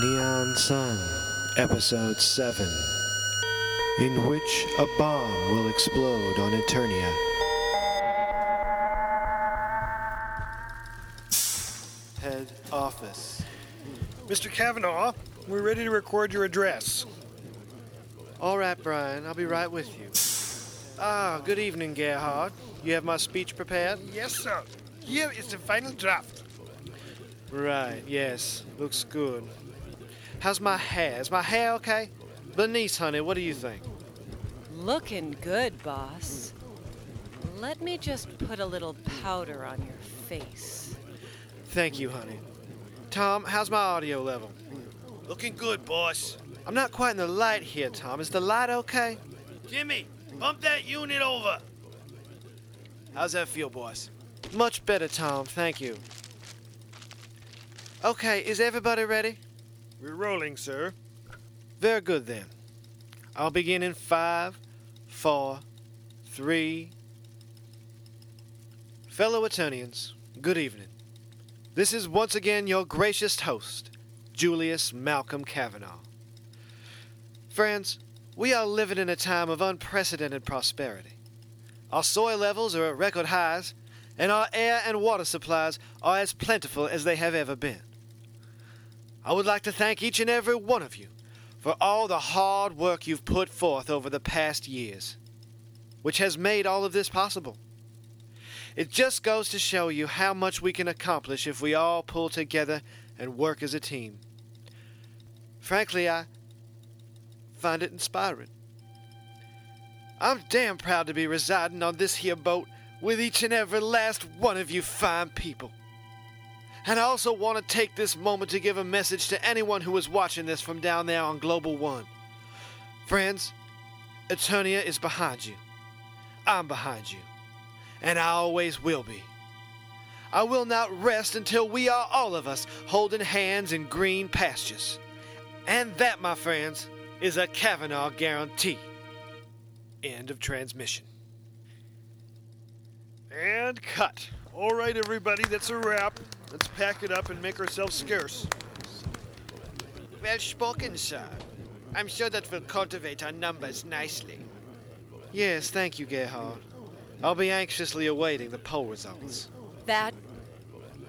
Neon Sun, Episode 7, in which a bomb will explode on Eternia. Head Office. Mr. Kavanaugh, we're ready to record your address. All right, Brian, I'll be right with you. Ah, good evening, Gerhard. You have my speech prepared? Yes, sir. Here is the final draft. Right, yes. Looks good. How's my hair? Is my hair okay? Bernice, honey, what do you think? Looking good, boss. Let me just put a little powder on your face. Thank you, honey. Tom, how's my audio level? Looking good, boss. I'm not quite in the light here, Tom. Is the light okay? Jimmy, bump that unit over. How's that feel, boss? Much better, Tom. Thank you. Okay, is everybody ready? We're rolling, sir. Very good then. I'll begin in five, four, three. Fellow Eternians, good evening. This is once again your gracious host, Julius Malcolm Kavanaugh. Friends, we are living in a time of unprecedented prosperity. Our soil levels are at record highs, and our air and water supplies are as plentiful as they have ever been. I would like to thank each and every one of you for all the hard work you've put forth over the past years, which has made all of this possible. It just goes to show you how much we can accomplish if we all pull together and work as a team. Frankly, I find it inspiring. I'm damn proud to be residing on this here boat with each and every last one of you fine people. And I also want to take this moment to give a message to anyone who is watching this from down there on Global One. Friends, Eternia is behind you. I'm behind you. And I always will be. I will not rest until we are all of us holding hands in green pastures. And that, my friends, is a Kavanaugh guarantee. End of transmission. And cut. All right, everybody, that's a wrap. Let's pack it up and make ourselves scarce. Well spoken, sir. I'm sure that will cultivate our numbers nicely. Yes, thank you, Gerhard. I'll be anxiously awaiting the poll results. That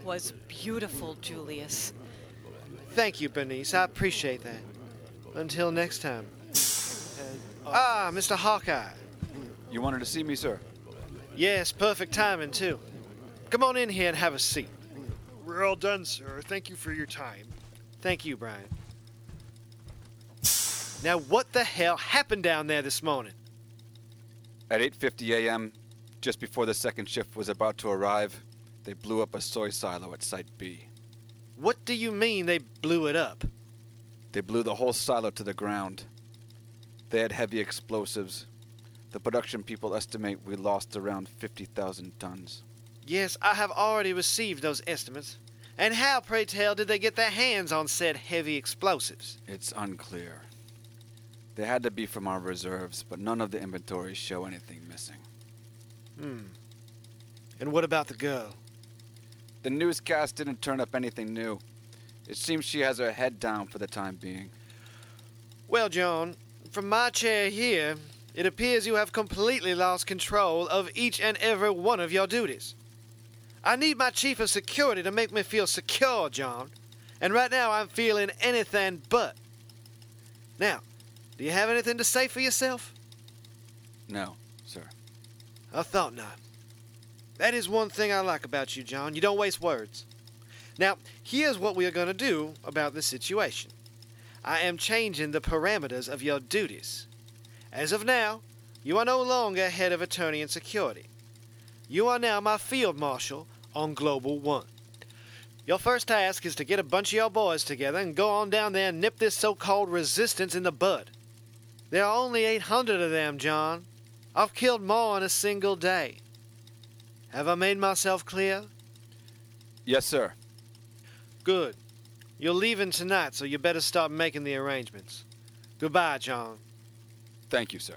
was beautiful, Julius. Thank you, Bernice. I appreciate that. Until next time. Ah, Mr. Hawkeye. You wanted to see me, sir? Yes, perfect timing, too. Come on in here and have a seat. We're all done, sir. Thank you for your time. Thank you, Brian. Now, what the hell happened down there this morning? At 8:50 a.m., just before the second shift was about to arrive, they blew up a soy silo at Site B. What do you mean they blew it up? They blew the whole silo to the ground. They had heavy explosives. The production people estimate we lost around 50,000 tons. Yes, I have already received those estimates. And how, pray tell, did they get their hands on said heavy explosives? It's unclear. They had to be from our reserves, but none of the inventories show anything missing. Hmm. And what about the girl? The newscast didn't turn up anything new. It seems she has her head down for the time being. Well, John, from my chair here, it appears you have completely lost control of each and every one of your duties. I need my chief of security to make me feel secure, John. And right now I'm feeling anything but. Now, do you have anything to say for yourself? No, sir. I thought not. That is one thing I like about you, John. You don't waste words. Now, here's what we are going to do about this situation. I am changing the parameters of your duties. As of now, you are no longer head of Eternian security. You are now my field marshal on Global One. Your first task is to get a bunch of your boys together and go on down there and nip this so called resistance in the bud. There are only 800 of them, John. I've killed more in a single day. Have I made myself clear? Yes, sir. Good. You're leaving tonight, so you better start making the arrangements. Goodbye, John. Thank you, sir.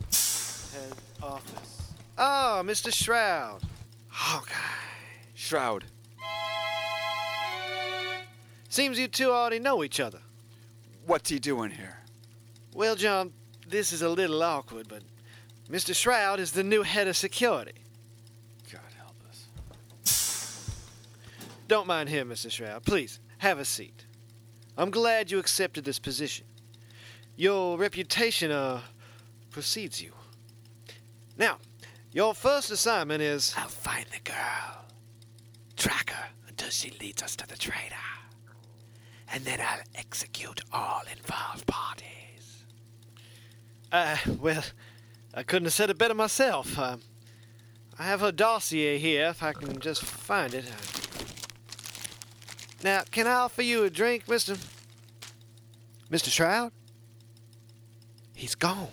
Head office. Ah, oh, Mr. Shroud. Hawkeye. Shroud. Seems you two already know each other. What's he doing here? Well, John, this is a little awkward, but Mr. Shroud is the new head of security. God help us. Don't mind him, Mr. Shroud. Please, have a seat. I'm glad you accepted this position. Your reputation, uh, precedes you. Now, your first assignment is. I'll find the girl, track her until she leads us to the traitor, and then I'll execute all involved parties. Uh, well, I couldn't have said it better myself. Uh, I have her dossier here, if I can just find it. Now, can I offer you a drink, Mr. Mr. Shroud? He's gone.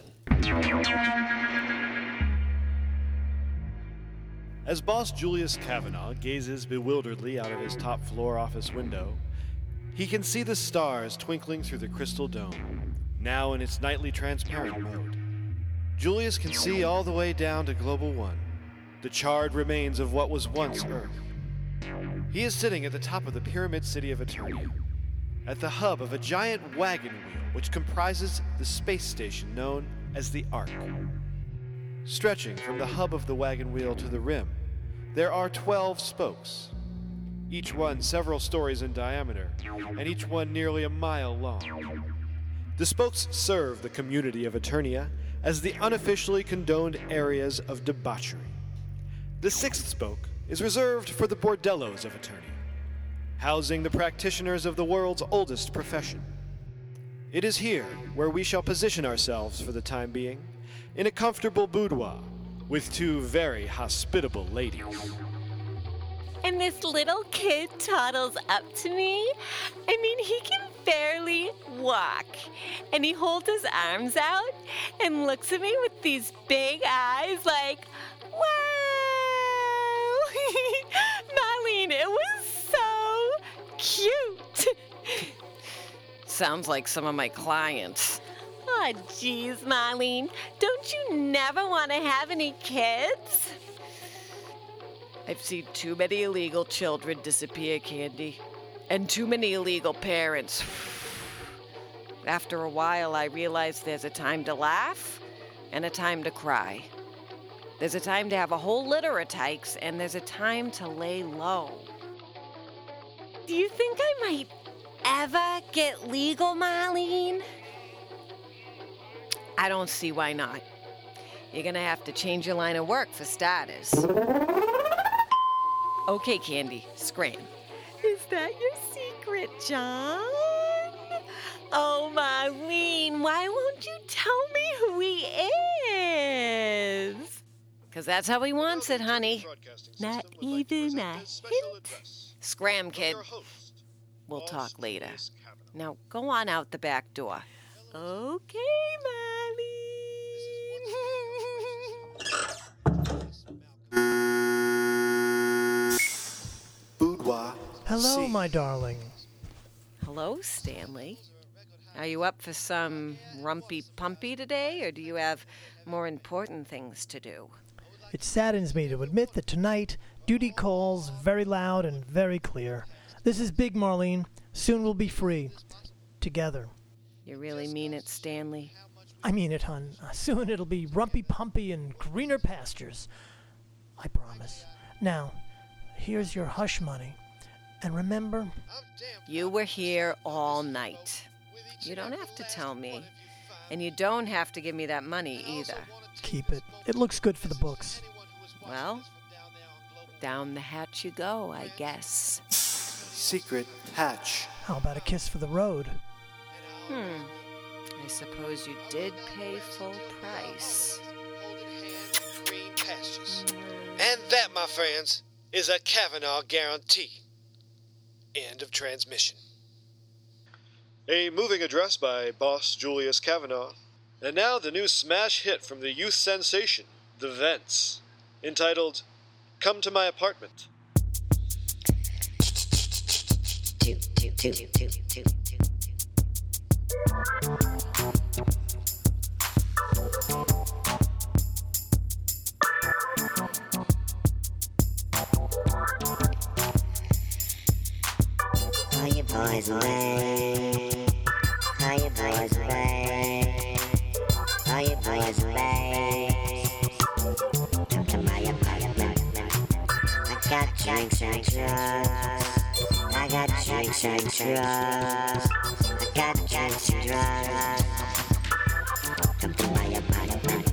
As boss Julius Kavanaugh gazes bewilderedly out of his top floor office window, he can see the stars twinkling through the crystal dome, now in its nightly transparent mode. Julius can see all the way down to Global One, the charred remains of what was once Earth. He is sitting at the top of the pyramid city of Eternia, at the hub of a giant wagon wheel which comprises the space station known as the Ark. Stretching from the hub of the wagon wheel to the rim, there are 12 spokes, each one several stories in diameter, and each one nearly a mile long. The spokes serve the community of Eternia as the unofficially condoned areas of debauchery. The sixth spoke is reserved for the bordellos of Eternia, housing the practitioners of the world's oldest profession. It is here where we shall position ourselves for the time being, in a comfortable boudoir with two very hospitable ladies. And this little kid toddles up to me. I mean, he can barely walk. And he holds his arms out and looks at me with these big eyes like, wow! Marlene, it was so cute. Sounds like some of my clients. Oh, jeez, Marlene. Don't you never want to have any kids? I've seen too many illegal children disappear, Candy. And too many illegal parents. After a while, I realized there's a time to laugh and a time to cry. There's a time to have a whole litter of tykes, and there's a time to lay low. Do you think I might ever get legal, Marlene? I don't see why not. You're gonna have to change your line of work for starters. Okay, Candy, scram. Is that your secret, John? Oh, Marlene, why won't you tell me who he is? Because that's how he wants it, honey. Not even a hint. Scram, kid. We'll talk later. Now go on out the back door. Okay, Marlene. Hello, C. my darling. Hello, Stanley. Are you up for some rumpy pumpy today, or do you have more important things to do? It saddens me to admit that tonight duty calls very loud and very clear. This is big, Marlene. Soon we'll be free. Together. You really mean it, Stanley? I mean it, hun. Uh, Soon it'll be rumpy pumpy and greener pastures. I promise. Now, here's your hush money. And remember, You were here all night. You don't have to tell me. And you don't have to give me that money either. keep it. It looks good for the books. Well, down the hatch you go, I guess. Secret hatch. How about a kiss for the road? Hmm. I suppose you did pay full price. And that, my friends, is a Kavanaugh guarantee. End of transmission. A moving address by boss Julius Kavanaugh. And now the new smash hit from the youth sensation, The Vents, entitled Come to My Apartment. Volume boys away. All you boys away. All you boys away. Come to my apartment. I got drinks and drugs. I got drinks and drugs. I got drinks and drugs. Come to my apartment.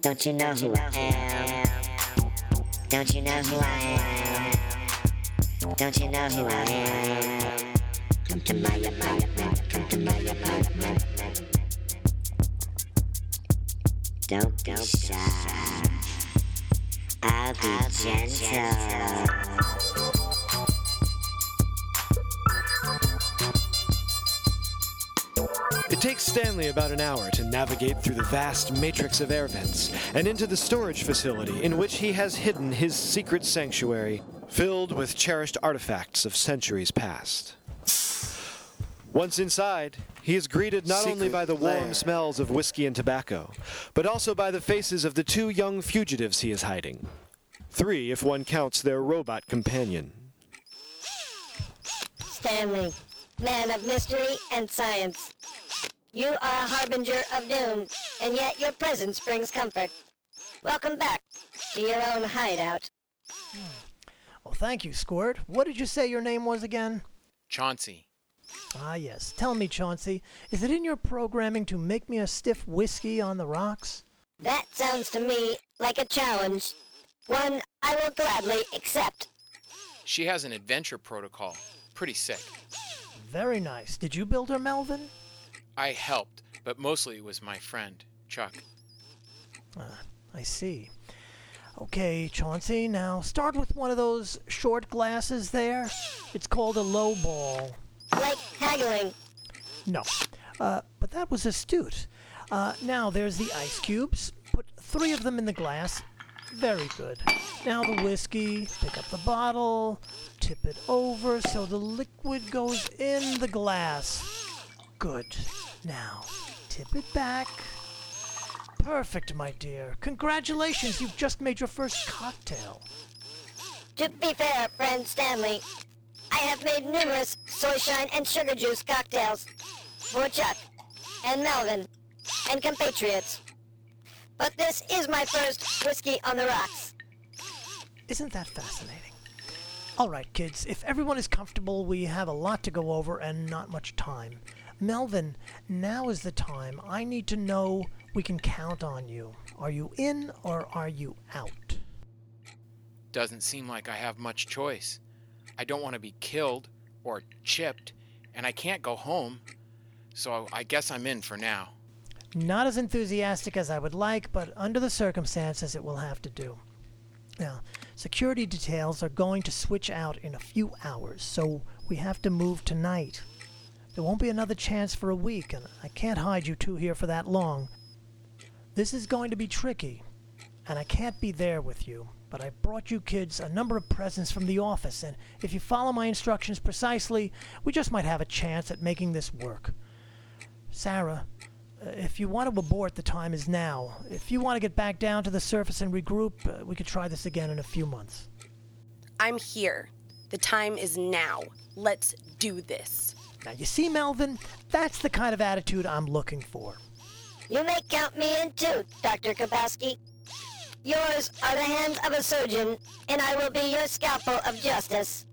Don't you know who I am? Don't you know who I am? Don't you know who I am? Come to my apartment. Come to my apartment. Don't be shy. I'll be gentle. It takes Stanley about an hour to navigate through the vast matrix of air vents and into the storage facility in which he has hidden his secret sanctuary, filled with cherished artifacts of centuries past. Once inside, he is greeted not only by the warm smells of whiskey and tobacco, but also by the faces of the two young fugitives he is hiding. Three, if one counts their robot companion. Stanley, man of mystery and science. You are a harbinger of doom, and yet your presence brings comfort. Welcome back to your own hideout. Well, thank you, Squirt. What did you say your name was again? Chauncey. Ah, yes. Tell me, Chauncey, is it in your programming to make me a stiff whiskey on the rocks? That sounds to me like a challenge. One I will gladly accept. She has an adventure protocol. Pretty sick. Very nice. Did you build her, Melvin? I helped, but mostly it was my friend, Chuck. Ah, I see. Okay, Chauncey, now start with one of those short glasses there. It's called a low ball. Like haggling. No, uh, but that was astute. Uh, now there's the ice cubes. Put three of them in the glass. Very good. Now the whiskey. Pick up the bottle. Tip it over so the liquid goes in the glass. Good. Now, tip it back. Perfect, my dear. Congratulations, you've just made your first cocktail. To be fair, friend Stanley, I have made numerous soyshine and sugar juice cocktails for Chuck and Melvin and compatriots. But this is my first whiskey on the rocks. Isn't that fascinating? All right, kids, if everyone is comfortable, we have a lot to go over and not much time. Melvin, now is the time. I need to know we can count on you. Are you in or are you out? Doesn't seem like I have much choice. I don't want to be killed or chipped, and I can't go home. So I guess I'm in for now. Not as enthusiastic as I would like, but under the circumstances, it will have to do. Now, security details are going to switch out in a few hours, so we have to move tonight. There won't be another chance for a week, and I can't hide you two here for that long. This is going to be tricky, and I can't be there with you, but I brought you kids a number of presents from the office, and if you follow my instructions precisely, we just might have a chance at making this work. Sarah, uh, if you want to abort, the time is now. If you want to get back down to the surface and regroup, uh, we could try this again in a few months. I'm here. The time is now. Let's do this. Now, you see, Melvin, that's the kind of attitude I'm looking for. You may count me in too, Dr. Kapowski. Yours are the hands of a surgeon, and I will be your scalpel of justice.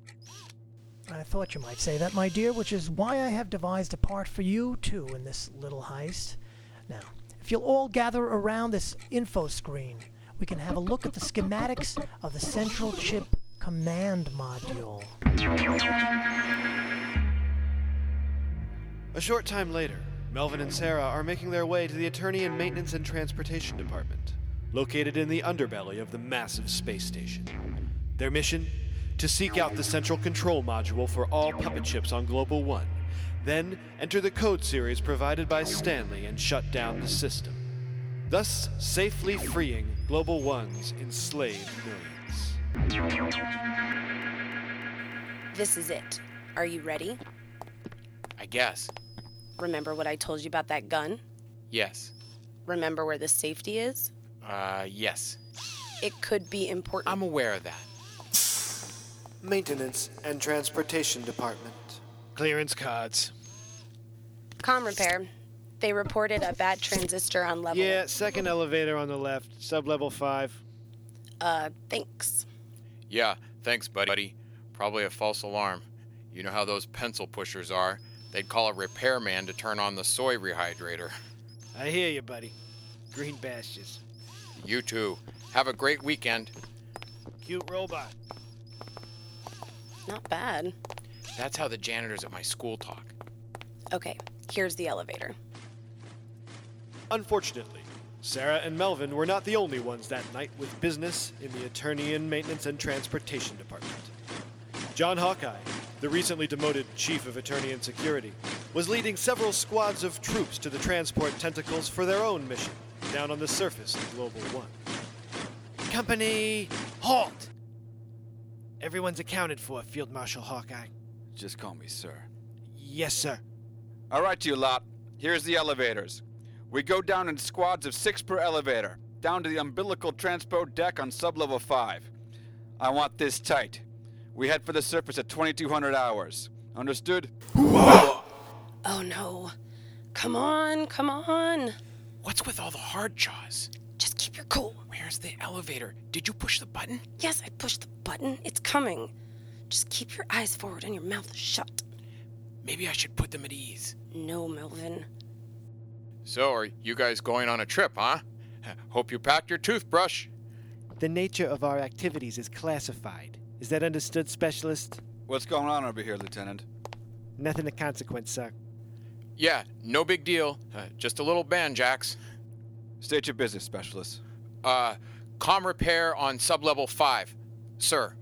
I thought you might say that, my dear, which is why I have devised a part for you, too, in this little heist. Now, if you'll all gather around this info screen, we can have a look at the schematics of the Central Chip Command Module. A short time later, Melvin and Sarah are making their way to the Eternian Maintenance and Transportation Department, located in the underbelly of the massive space station. Their mission? To seek out the central control module for all puppet ships on Global One, then enter the code series provided by Stanley and shut down the system, thus safely freeing Global One's enslaved millions. This is it. Are you ready? I guess. Remember what I told you about that gun? Yes. Remember where the safety is? Uh, yes. It could be important. I'm aware of that. Maintenance and Transportation Department. Clearance cards. Com repair. They reported a bad transistor on level. Yeah, second elevator on the left, sublevel 5. Uh, thanks. Yeah, thanks, buddy. Probably a false alarm. You know how those pencil pushers are. They'd call a repairman to turn on the soy rehydrator. I hear you, buddy. Green bashes. You too. Have a great weekend. Cute robot. Not bad. That's how the janitors at my school talk. Okay, here's the elevator. Unfortunately, Sarah and Melvin were not the only ones that night with business in the Eternian Maintenance and Transportation Department. John Hawkeye, the recently demoted Chief of Eternian Security, was leading several squads of troops to the transport tentacles for their own mission down on the surface of Global One. Company, halt! Everyone's accounted for, Field Marshal Hawkeye. Just call me sir. Yes, sir. All right, you lot. Here's the elevators. We go down in squads of six per elevator, down to the umbilical transpo deck on sublevel 5. I want this tight. We head for the surface at 2200 hours. Understood? Oh no. Come on, come on. What's with all the hard jaws? Just keep your cool. Where's the elevator? Did you push the button? Yes, I pushed the button. It's coming. Just keep your eyes forward and your mouth shut. Maybe I should put them at ease. No, Melvin. So, are you guys going on a trip, huh? Hope you packed your toothbrush. The nature of our activities is classified. Is that understood, Specialist? What's going on over here, Lieutenant? Nothing of consequence, sir. Yeah, no big deal. Uh, just a little banjax. State your business, Specialist. Uh, com repair on sublevel 5. Sir.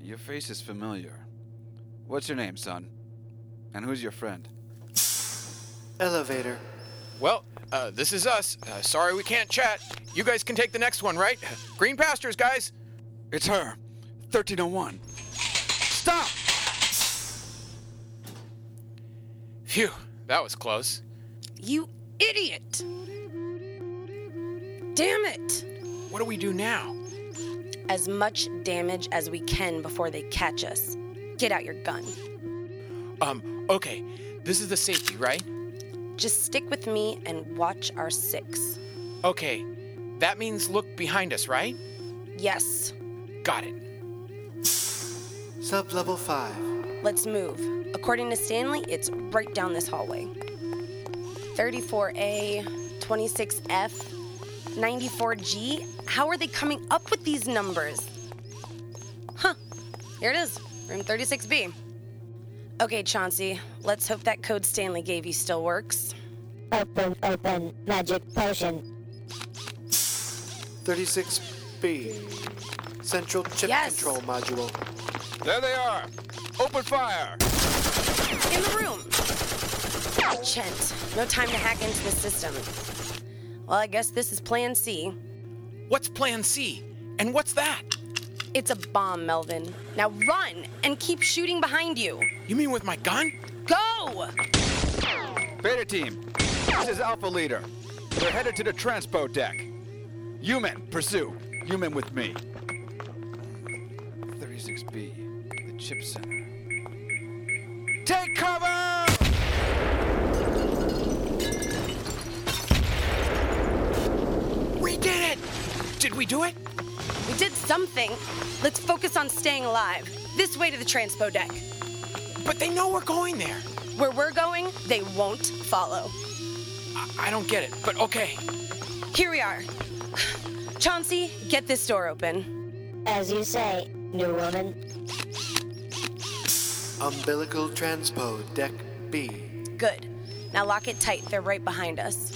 Your face is familiar. What's your name, son? And who's your friend? Elevator. Well, uh, this is us. Uh, sorry we can't chat. You guys can take the next one, right? Green pastures, guys. It's her. 1301. Stop! Phew, that was close. You idiot! Damn it! What do we do now? As much damage as we can before they catch us. Get out your gun. Um, okay. This is the safety, right? Just stick with me and watch our six. Okay. That means look behind us, right? Yes. Got it. Sublevel 5. Let's move. According to Stanley, it's right down this hallway. 34A, 26F, 94G. How are they coming up with these numbers? Huh. Here it is. Room 36B. Okay, Chauncey. Let's hope that code Stanley gave you still works. Open, open, magic potion. 36B. Central Chip Yes. Control Module. There they are! Open fire! In the room. Chent, no time to hack into the system. Well, I guess this is Plan C. What's plan C? And what's that? It's a bomb, Melvin. Now run and keep shooting behind you. You mean with my gun? Go! Beta team, this is Alpha Leader. We're headed to the transpo deck. Human, pursue. Human with me. 36B, the chip center. Take cover! We did it! Did we do it? We did something. Let's focus on staying alive. This way to the transpo deck. But they know we're going there. Where we're going, they won't follow. I, I don't get it, but okay. Here we are. Chauncey, get this door open. As you say, new woman. Umbilical Transpo, Deck B. Good. Now lock it tight. They're right behind us.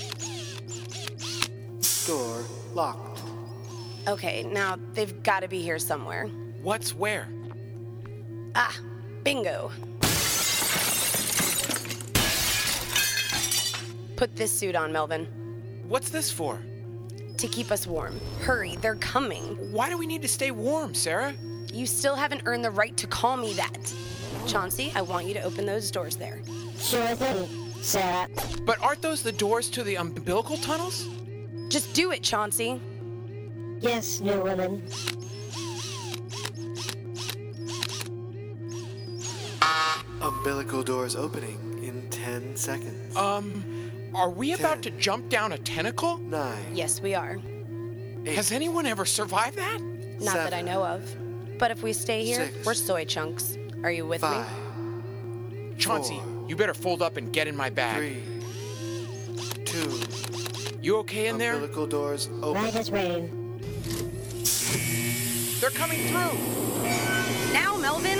Door locked. Okay, now they've got to be here somewhere. What's where? Ah, bingo. Put this suit on, Melvin, What's this for? to keep us warm. Hurry, they're coming. Why do we need to stay warm, Sarah? You still haven't earned the right to call me that. Chauncey, I want you to open those doors there. Sure thing, Sarah. But aren't those the doors to the umbilical tunnels? Just do it, Chauncey. Yes, new woman. Umbilical doors opening in 10 seconds. Um, are we about to jump down a tentacle? 9. Yes, we are. Eight. Has anyone ever survived that? Not that I know of. But if we stay here, Six. we're soy chunks. Are you with 5. Chauncey, you better fold up and get in my bag. 3. 2. You okay in there? Umbilical doors open. Right as rain. They're coming through. Now, Melvin!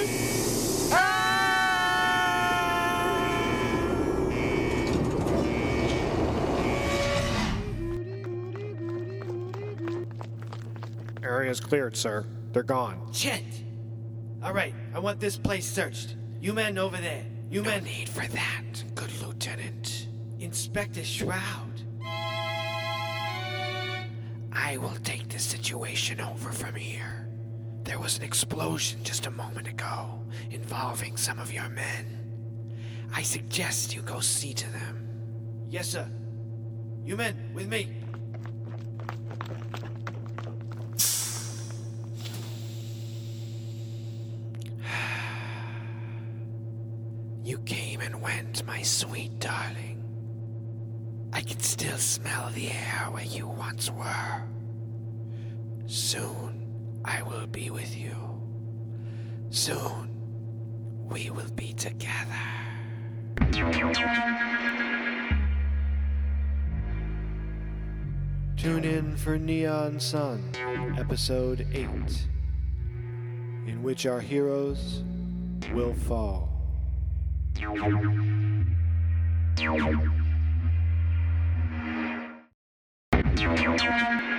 Area's cleared, sir. They're gone. Shit! All right, I want this place searched. You men over there. You No men. need for that, good lieutenant. Inspector Shroud. I will take this situation over from here. There was an explosion just a moment ago involving some of your men. I suggest you go see to them. Yes, sir. You men, with me. Came and went, my sweet darling. I can still smell the air where you once were. Soon I will be with you. Soon we will be together. Tune in for Neon Sun, Episode 8, in which our heroes will fall. Thank you.